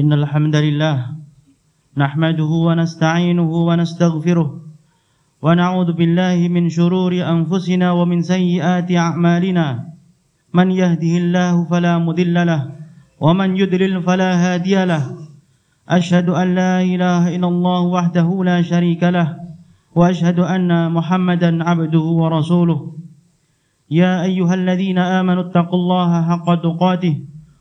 إن الحمد لله نحمده ونستعينه ونستغفره ونعوذ بالله من شرور أنفسنا ومن سيئات أعمالنا. من يهده الله فلا مضل له ومن يضلل فلا هادي له. أشهد أن لا إله إلا الله وحده لا شريك له وأشهد أن محمدا عبده ورسوله. يا أيها الذين آمنوا اتقوا الله حق تقاته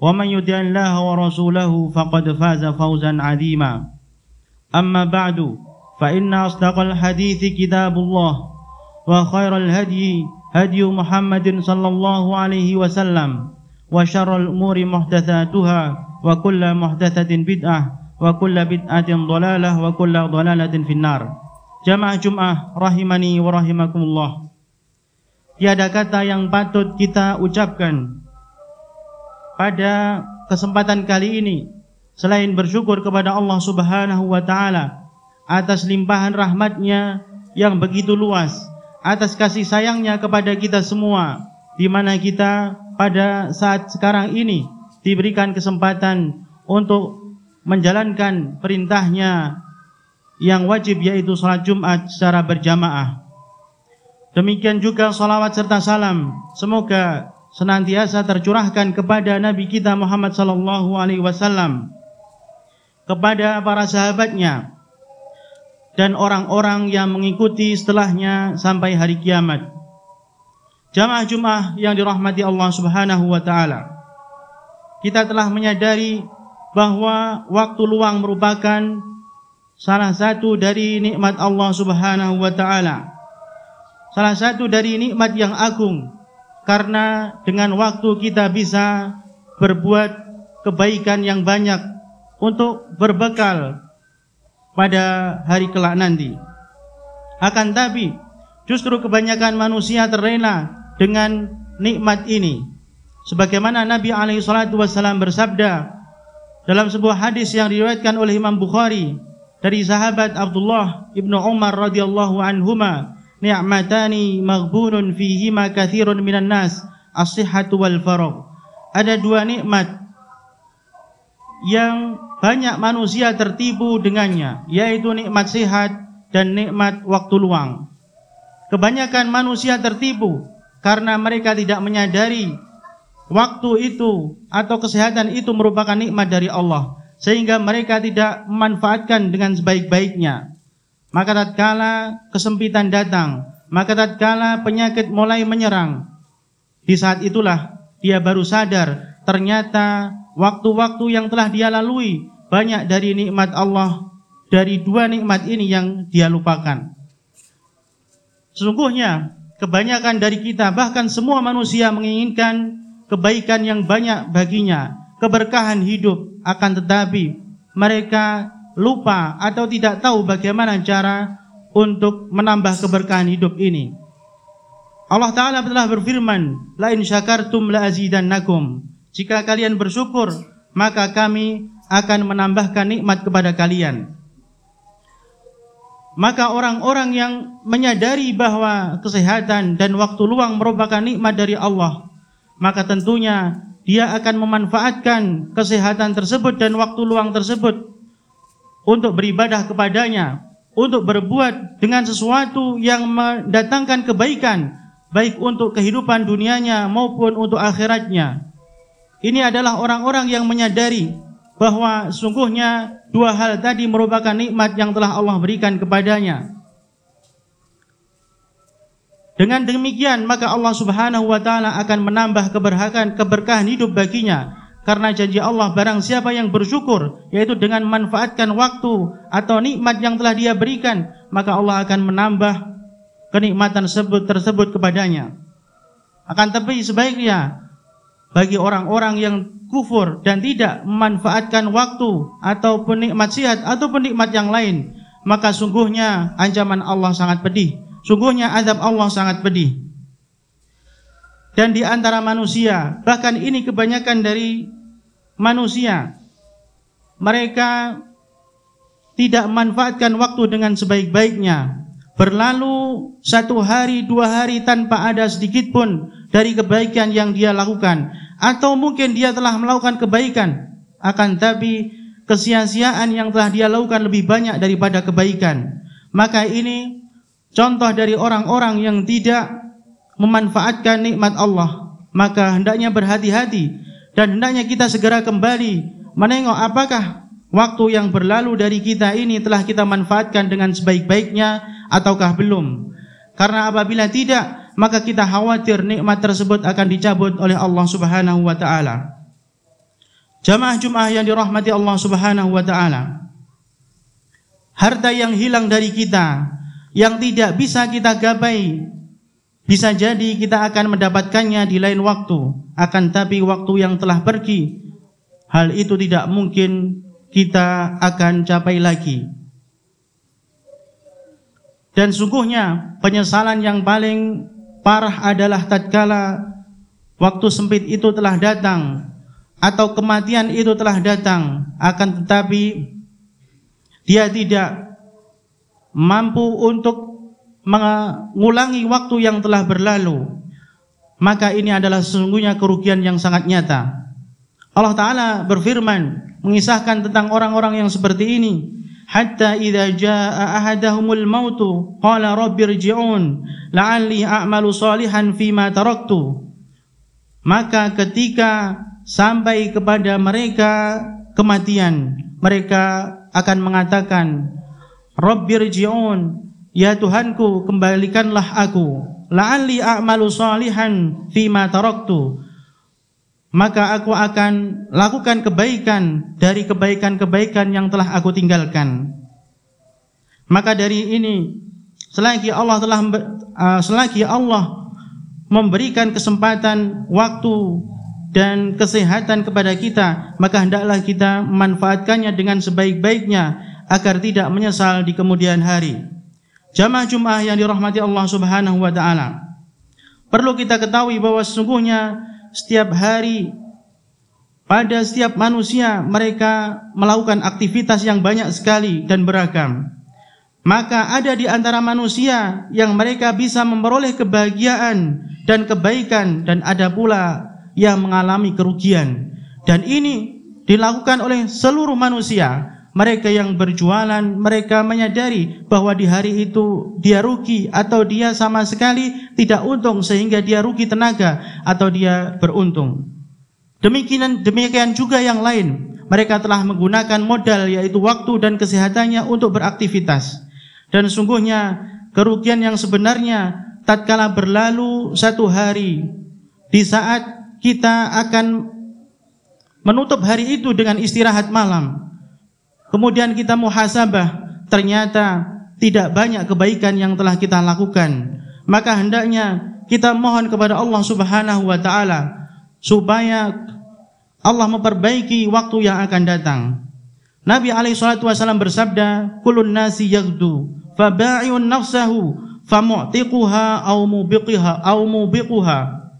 ومن يطع الله ورسوله فقد فاز فوزا عظيما أما بعد فإن أصدق الحديث كتاب الله وخير الهدي هدي محمد صلى الله عليه وسلم وشر الأمور محدثاتها وكل محدثة بدعة وكل بدعة ضلالة وكل ضلالة في النار جماعة جمعة رحمني ورحمكم الله Tiada kata yang patut kita ucapkan pada kesempatan kali ini selain bersyukur kepada Allah Subhanahu wa taala atas limpahan rahmatnya yang begitu luas, atas kasih sayangnya kepada kita semua di mana kita pada saat sekarang ini diberikan kesempatan untuk menjalankan perintahnya yang wajib yaitu salat Jumat secara berjamaah. Demikian juga salawat serta salam semoga senantiasa tercurahkan kepada Nabi kita Muhammad sallallahu alaihi wasallam kepada para sahabatnya dan orang-orang yang mengikuti setelahnya sampai hari kiamat. Jamaah Jumat yang dirahmati Allah Subhanahu wa taala. Kita telah menyadari bahwa waktu luang merupakan salah satu dari nikmat Allah Subhanahu wa taala. Salah satu dari nikmat yang agung karena dengan waktu kita bisa berbuat kebaikan yang banyak untuk berbekal pada hari kelak nanti. Akan tapi justru kebanyakan manusia terlena dengan nikmat ini. Sebagaimana Nabi alaihi salatu wasallam bersabda dalam sebuah hadis yang diriwayatkan oleh Imam Bukhari dari sahabat Abdullah ibnu Umar radhiyallahu anhuma ni'matani maghbunun fihima kathirun minan nas. As-sihhatu wal faragh. Ada dua nikmat yang banyak manusia tertipu dengannya yaitu nikmat sehat dan nikmat waktu luang. Kebanyakan manusia tertipu karena mereka tidak menyadari waktu itu atau kesehatan itu merupakan nikmat dari Allah sehingga mereka tidak memanfaatkan dengan sebaik-baiknya maka tatkala kesempitan datang, maka tatkala penyakit mulai menyerang, di saat itulah dia baru sadar ternyata waktu-waktu yang telah dia lalui banyak dari nikmat Allah dari dua nikmat ini yang dia lupakan. Sesungguhnya kebanyakan dari kita bahkan semua manusia menginginkan kebaikan yang banyak baginya, keberkahan hidup akan tetapi mereka lupa atau tidak tahu bagaimana cara untuk menambah keberkahan hidup ini. Allah Ta'ala telah berfirman, La in syakartum la. Jika kalian bersyukur, maka kami akan menambahkan nikmat kepada kalian. Maka orang-orang yang menyadari bahwa kesehatan dan waktu luang merupakan nikmat dari Allah, maka tentunya dia akan memanfaatkan kesehatan tersebut dan waktu luang tersebut untuk beribadah kepadanya, untuk berbuat dengan sesuatu yang mendatangkan kebaikan baik untuk kehidupan dunianya maupun untuk akhiratnya. Ini adalah orang-orang yang menyadari bahwa sungguhnya dua hal tadi merupakan nikmat yang telah Allah berikan kepadanya. Dengan demikian maka Allah Subhanahu wa taala akan menambah keberkahan keberkahan hidup baginya karena janji Allah barang siapa yang bersyukur yaitu dengan memanfaatkan waktu atau nikmat yang telah dia berikan maka Allah akan menambah kenikmatan tersebut tersebut kepadanya akan tapi sebaiknya bagi orang-orang yang kufur dan tidak memanfaatkan waktu atau penikmat sihat atau penikmat yang lain, maka sungguhnya ancaman Allah sangat pedih. Sungguhnya azab Allah sangat pedih. Dan di antara manusia, bahkan ini kebanyakan dari manusia, mereka tidak memanfaatkan waktu dengan sebaik-baiknya. Berlalu satu hari, dua hari tanpa ada sedikit pun dari kebaikan yang dia lakukan. Atau mungkin dia telah melakukan kebaikan. Akan tapi kesia-siaan yang telah dia lakukan lebih banyak daripada kebaikan. Maka ini contoh dari orang-orang yang tidak memanfaatkan nikmat Allah. Maka hendaknya berhati-hati dan hendaknya kita segera kembali menengok apakah waktu yang berlalu dari kita ini telah kita manfaatkan dengan sebaik-baiknya ataukah belum. Karena apabila tidak, maka kita khawatir nikmat tersebut akan dicabut oleh Allah Subhanahu wa taala. Jamaah Jumat yang dirahmati Allah Subhanahu wa taala. Harta yang hilang dari kita yang tidak bisa kita gapai bisa jadi kita akan mendapatkannya di lain waktu akan tapi waktu yang telah pergi hal itu tidak mungkin kita akan capai lagi. Dan sungguhnya penyesalan yang paling parah adalah tatkala waktu sempit itu telah datang atau kematian itu telah datang akan tetapi dia tidak mampu untuk mengulangi waktu yang telah berlalu maka ini adalah sesungguhnya kerugian yang sangat nyata. Allah taala berfirman mengisahkan tentang orang-orang yang seperti ini hatta idza jaa ahadahumul mautu qala rabbirji'un la'alli a'malu salihan fima taraktu. Maka ketika sampai kepada mereka kematian mereka akan mengatakan rabbirji'un ya Tuhanku kembalikanlah aku la'alli a'malu salihan fima taraktu maka aku akan lakukan kebaikan dari kebaikan-kebaikan yang telah aku tinggalkan. Maka dari ini selagi Allah telah selagi Allah memberikan kesempatan waktu dan kesehatan kepada kita, maka hendaklah kita memanfaatkannya dengan sebaik-baiknya agar tidak menyesal di kemudian hari. Jamaah Jumat yang dirahmati Allah Subhanahu wa taala. Perlu kita ketahui bahwa sesungguhnya setiap hari pada setiap manusia mereka melakukan aktivitas yang banyak sekali dan beragam. Maka ada di antara manusia yang mereka bisa memperoleh kebahagiaan dan kebaikan dan ada pula yang mengalami kerugian. Dan ini dilakukan oleh seluruh manusia mereka yang berjualan mereka menyadari bahwa di hari itu dia rugi atau dia sama sekali tidak untung sehingga dia rugi tenaga atau dia beruntung. Demikian demikian juga yang lain. Mereka telah menggunakan modal yaitu waktu dan kesehatannya untuk beraktivitas. Dan sungguhnya kerugian yang sebenarnya tatkala berlalu satu hari di saat kita akan menutup hari itu dengan istirahat malam kemudian kita muhasabah, ternyata tidak banyak kebaikan yang telah kita lakukan. Maka hendaknya kita mohon kepada Allah Subhanahu wa taala supaya Allah memperbaiki waktu yang akan datang. Nabi alaihi salatu wasallam bersabda, "Kullun nasi yaghdu, faba'iun nafsahu, famu'tiquha aw mubiqiha aw mubiquha."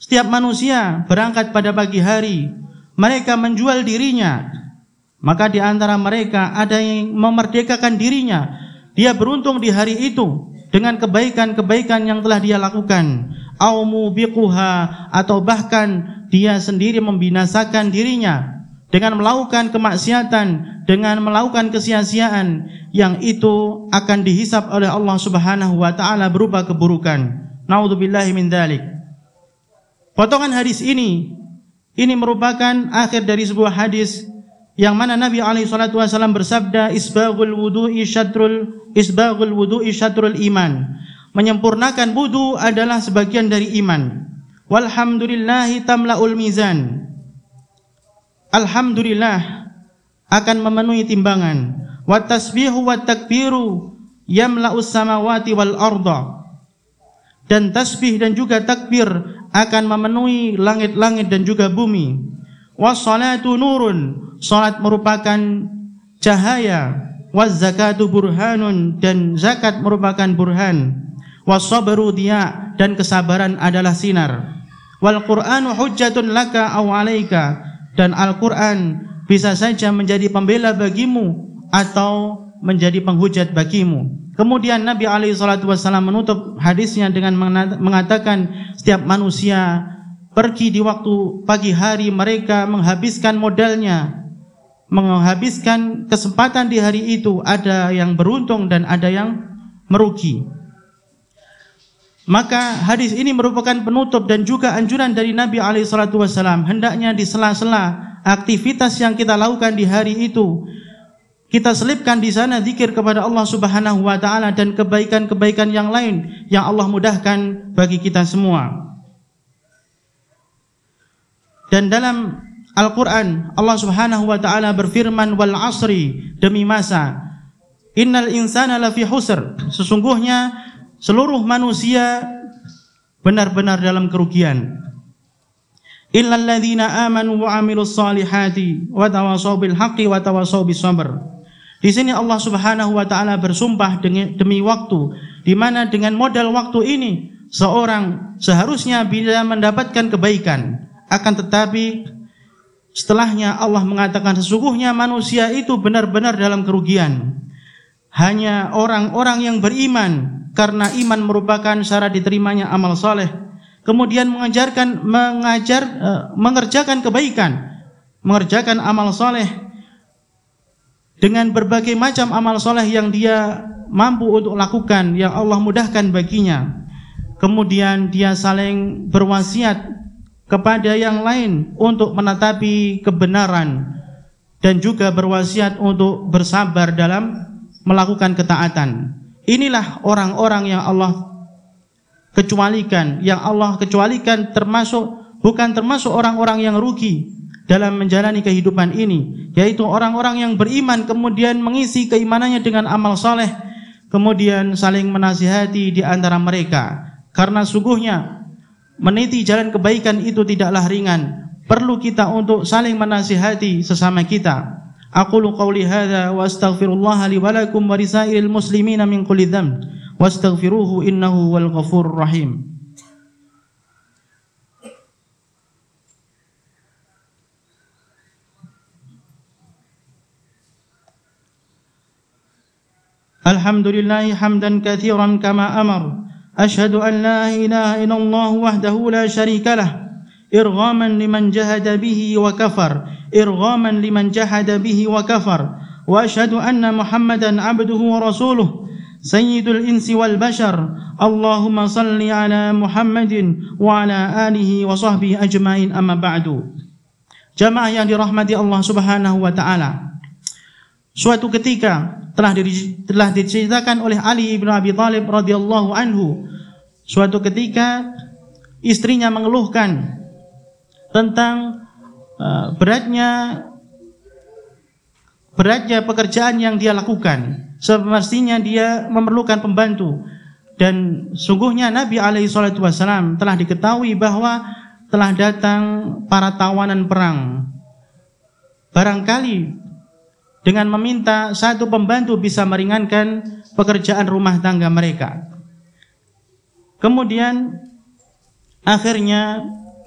Setiap manusia berangkat pada pagi hari, mereka menjual dirinya maka di antara mereka ada yang memerdekakan dirinya. Dia beruntung di hari itu dengan kebaikan-kebaikan yang telah dia lakukan. Aumu biquha atau bahkan dia sendiri membinasakan dirinya dengan melakukan kemaksiatan, dengan melakukan kesia-siaan yang itu akan dihisap oleh Allah Subhanahu wa taala berupa keburukan. Nauzubillahi min dzalik. Potongan hadis ini ini merupakan akhir dari sebuah hadis yang mana Nabi alaihi salatu wasallam bersabda isbaghul wudu'i syatrul isbaghul wudu'i syatrul iman. Menyempurnakan wudu adalah sebagian dari iman. Walhamdulillahi tamlaul mizan. Alhamdulillah akan memenuhi timbangan. Wa tasbihu wa takbiru yamla'us samawati wal arda. Dan tasbih dan juga takbir akan memenuhi langit-langit dan juga bumi. Wassalatu nurun, salat merupakan cahaya. Wazzakatu burhanun dan zakat merupakan burhan. Wassabru dia dan kesabaran adalah sinar. Wal Qur'anu hujjatun laka aw alaika dan Al-Qur'an bisa saja menjadi pembela bagimu atau menjadi penghujat bagimu. Kemudian Nabi alaihi salatu wasallam menutup hadisnya dengan mengatakan setiap manusia pergi di waktu pagi hari mereka menghabiskan modalnya, menghabiskan kesempatan di hari itu ada yang beruntung dan ada yang merugi. Maka hadis ini merupakan penutup dan juga anjuran dari Nabi wasallam hendaknya di sela-sela aktivitas yang kita lakukan di hari itu kita selipkan di sana zikir kepada Allah Subhanahu wa taala dan kebaikan-kebaikan yang lain yang Allah mudahkan bagi kita semua. Dan dalam Al-Qur'an Allah Subhanahu wa taala berfirman wal asri demi masa. Innal insana lafi husr. Sesungguhnya seluruh manusia benar-benar dalam kerugian. Illal ladzina amanu wa amilus solihati wa tawasaw bil wa tawasaw bis di sini Allah Subhanahu wa taala bersumpah demi waktu di mana dengan modal waktu ini seorang seharusnya bila mendapatkan kebaikan akan tetapi setelahnya Allah mengatakan sesungguhnya manusia itu benar-benar dalam kerugian. Hanya orang-orang yang beriman karena iman merupakan syarat diterimanya amal soleh. Kemudian mengajarkan, mengajar, uh, mengerjakan kebaikan, mengerjakan amal soleh dengan berbagai macam amal soleh yang dia mampu untuk lakukan yang Allah mudahkan baginya kemudian dia saling berwasiat kepada yang lain untuk menetapi kebenaran dan juga berwasiat untuk bersabar dalam melakukan ketaatan. Inilah orang-orang yang Allah kecualikan yang Allah kecualikan termasuk bukan termasuk orang-orang yang rugi dalam menjalani kehidupan ini yaitu orang-orang yang beriman kemudian mengisi keimanannya dengan amal soleh kemudian saling menasihati di antara mereka. Karena sungguhnya meniti jalan kebaikan itu tidaklah ringan. Perlu kita untuk saling menasihati sesama kita. Aqulu qawli hadha wa astaghfirullah li wa lakum wa risairil muslimina min kulli dhanb wastaghfiruhu innahu wal ghafurur rahim. Alhamdulillahi hamdan kathiran kama amar. أشهد أن لا إله إلا الله وحده لا شريك له إرغاما لمن جهد به وكفر إرغاما لمن جحد به وكفر وأشهد أن محمدا عبده ورسوله سيد الإنس والبشر اللهم صل على محمد وعلى آله وصحبه أجمعين أما بعد Jamaah yang Subhanahu wa taala. Suatu ketika telah telah diceritakan oleh Ali bin Abi Thalib radhiyallahu anhu suatu ketika istrinya mengeluhkan tentang uh, beratnya beratnya pekerjaan yang dia lakukan. Semestinya dia memerlukan pembantu. Dan sungguhnya Nabi alaihi salatu telah diketahui bahwa telah datang para tawanan perang. Barangkali dengan meminta satu pembantu bisa meringankan pekerjaan rumah tangga mereka. Kemudian akhirnya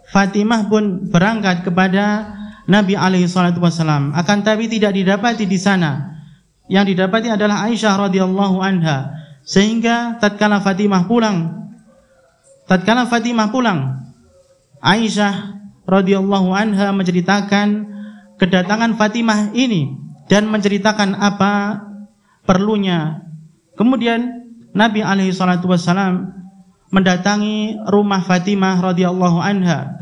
Fatimah pun berangkat kepada Nabi alaihi salatu wasalam. Akan tapi tidak didapati di sana. Yang didapati adalah Aisyah radhiyallahu anha. Sehingga tatkala Fatimah pulang, tatkala Fatimah pulang, Aisyah radhiyallahu anha menceritakan kedatangan Fatimah ini dan menceritakan apa perlunya. Kemudian Nabi alaihi salatu wasalam mendatangi rumah Fatimah radhiyallahu anha.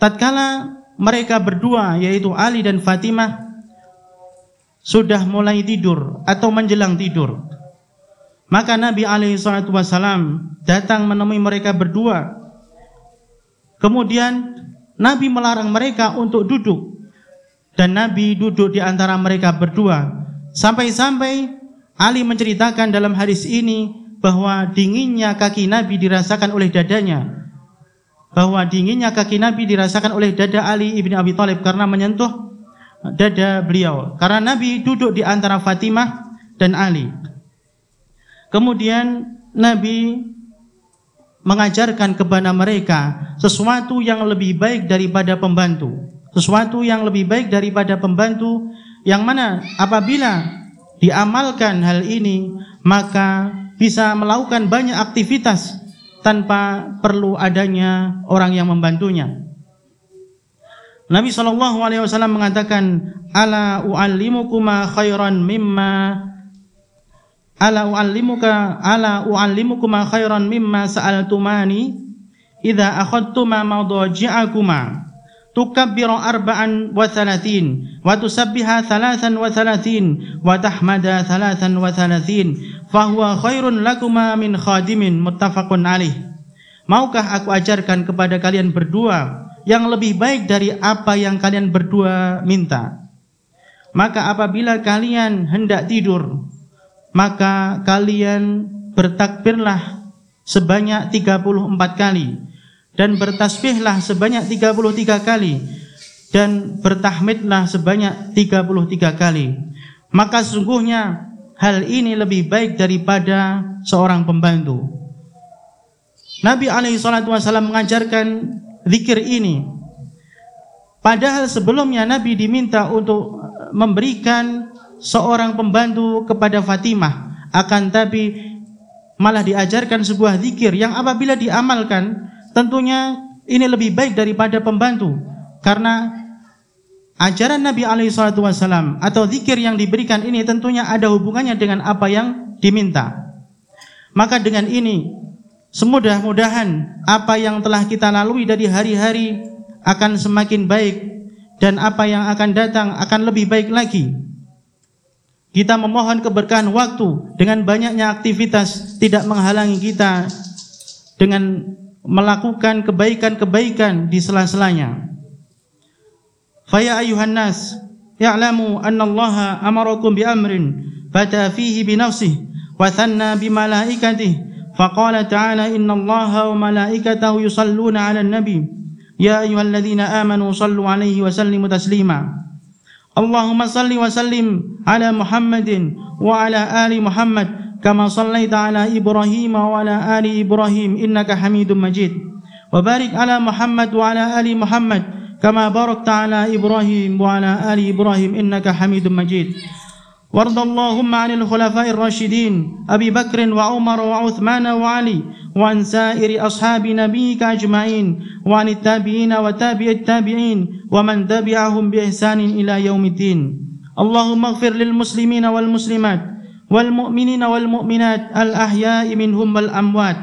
Tatkala mereka berdua yaitu Ali dan Fatimah sudah mulai tidur atau menjelang tidur. Maka Nabi alaihi salatu wasalam datang menemui mereka berdua. Kemudian Nabi melarang mereka untuk duduk dan Nabi duduk di antara mereka berdua. Sampai-sampai Ali menceritakan dalam hadis ini bahwa dinginnya kaki Nabi dirasakan oleh dadanya. bahwa dinginnya kaki Nabi dirasakan oleh dada Ali ibni Abi Thalib karena menyentuh dada beliau. Karena Nabi duduk di antara Fatimah dan Ali. Kemudian Nabi mengajarkan kepada mereka sesuatu yang lebih baik daripada pembantu. Sesuatu yang lebih baik daripada pembantu yang mana apabila diamalkan hal ini maka bisa melakukan banyak aktivitas tanpa perlu adanya orang yang membantunya. Nabi Shallallahu Alaihi Wasallam mengatakan, "Ala u'allimukuma khairan mimma Ala u'allimuka ala u'allimukuma khairan mimma sa'altumani idza akhadtuma madaji'akuma tukabbiru arba'an wa thalathin wa tusabbiha thalathan wa thalathin wa tahmada thalathan wa thalathin fahuwa khairun lakuma min khadimin muttafaqun alaih. Maukah aku ajarkan kepada kalian berdua yang lebih baik dari apa yang kalian berdua minta? Maka apabila kalian hendak tidur maka kalian bertakbirlah sebanyak 34 kali dan bertasbihlah sebanyak 33 kali. Dan bertahmidlah sebanyak 33 kali. Maka sesungguhnya hal ini lebih baik daripada seorang pembantu. Nabi alaihi salatu wasallam mengajarkan zikir ini. Padahal sebelumnya Nabi diminta untuk memberikan seorang pembantu kepada Fatimah. Akan tapi malah diajarkan sebuah zikir yang apabila diamalkan tentunya ini lebih baik daripada pembantu. Karena ajaran Nabi alaihi wasallam atau zikir yang diberikan ini tentunya ada hubungannya dengan apa yang diminta. Maka dengan ini semudah-mudahan apa yang telah kita lalui dari hari-hari akan semakin baik dan apa yang akan datang akan lebih baik lagi. Kita memohon keberkahan waktu dengan banyaknya aktivitas tidak menghalangi kita dengan melakukan kebaikan-kebaikan di sela-selanya. Faya ayuhan nas, ya'lamu anna Allah amarakum bi amrin fata fihi bi nafsihi wa thanna bi malaikatih. faqala ta'ala inna Allah wa malaikatahu yusalluna 'alan nabi ya ayyuhalladzina amanu sallu 'alaihi wa sallimu taslima. Allahumma salli wa sallim ala Muhammadin wa ala ali Muhammad كما صليت على إبراهيم وعلى آل إبراهيم إنك حميد مجيد. وبارك على محمد وعلى آل محمد كما باركت على إبراهيم وعلى آل إبراهيم إنك حميد مجيد. وارض اللهم عن الخلفاء الراشدين أبي بكر وعمر وعثمان وعلي وعن سائر أصحاب نبيك أجمعين وعن التابعين وتابع التابعين ومن تبعهم بإحسان إلى يوم الدين. اللهم اغفر للمسلمين والمسلمات والمؤمنين والمؤمنات الأحياء منهم والأموات.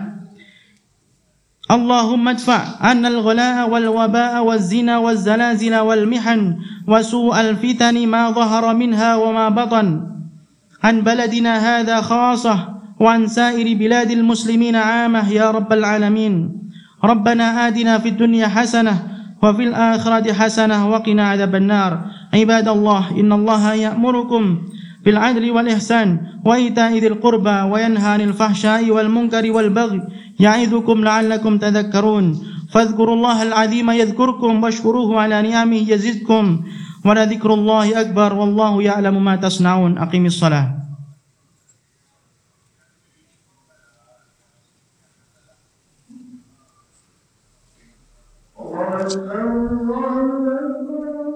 اللهم ادفع عنا الغلاء والوباء والزنا والزلازل والمحن وسوء الفتن ما ظهر منها وما بطن. عن بلدنا هذا خاصة وعن سائر بلاد المسلمين عامة يا رب العالمين. ربنا آتنا في الدنيا حسنة وفي الآخرة حسنة وقنا عذاب النار. عباد الله إن الله يأمركم بالعدل والإحسان وإيتاء ذي القربى وينهى عن الفحشاء والمنكر والبغي يعظكم لعلكم تذكرون. فاذكروا الله العظيم يذكركم واشكروه على نعمه يزدكم. ولذكر الله أكبر والله يعلم ما تصنعون. أقم الصلاة. الله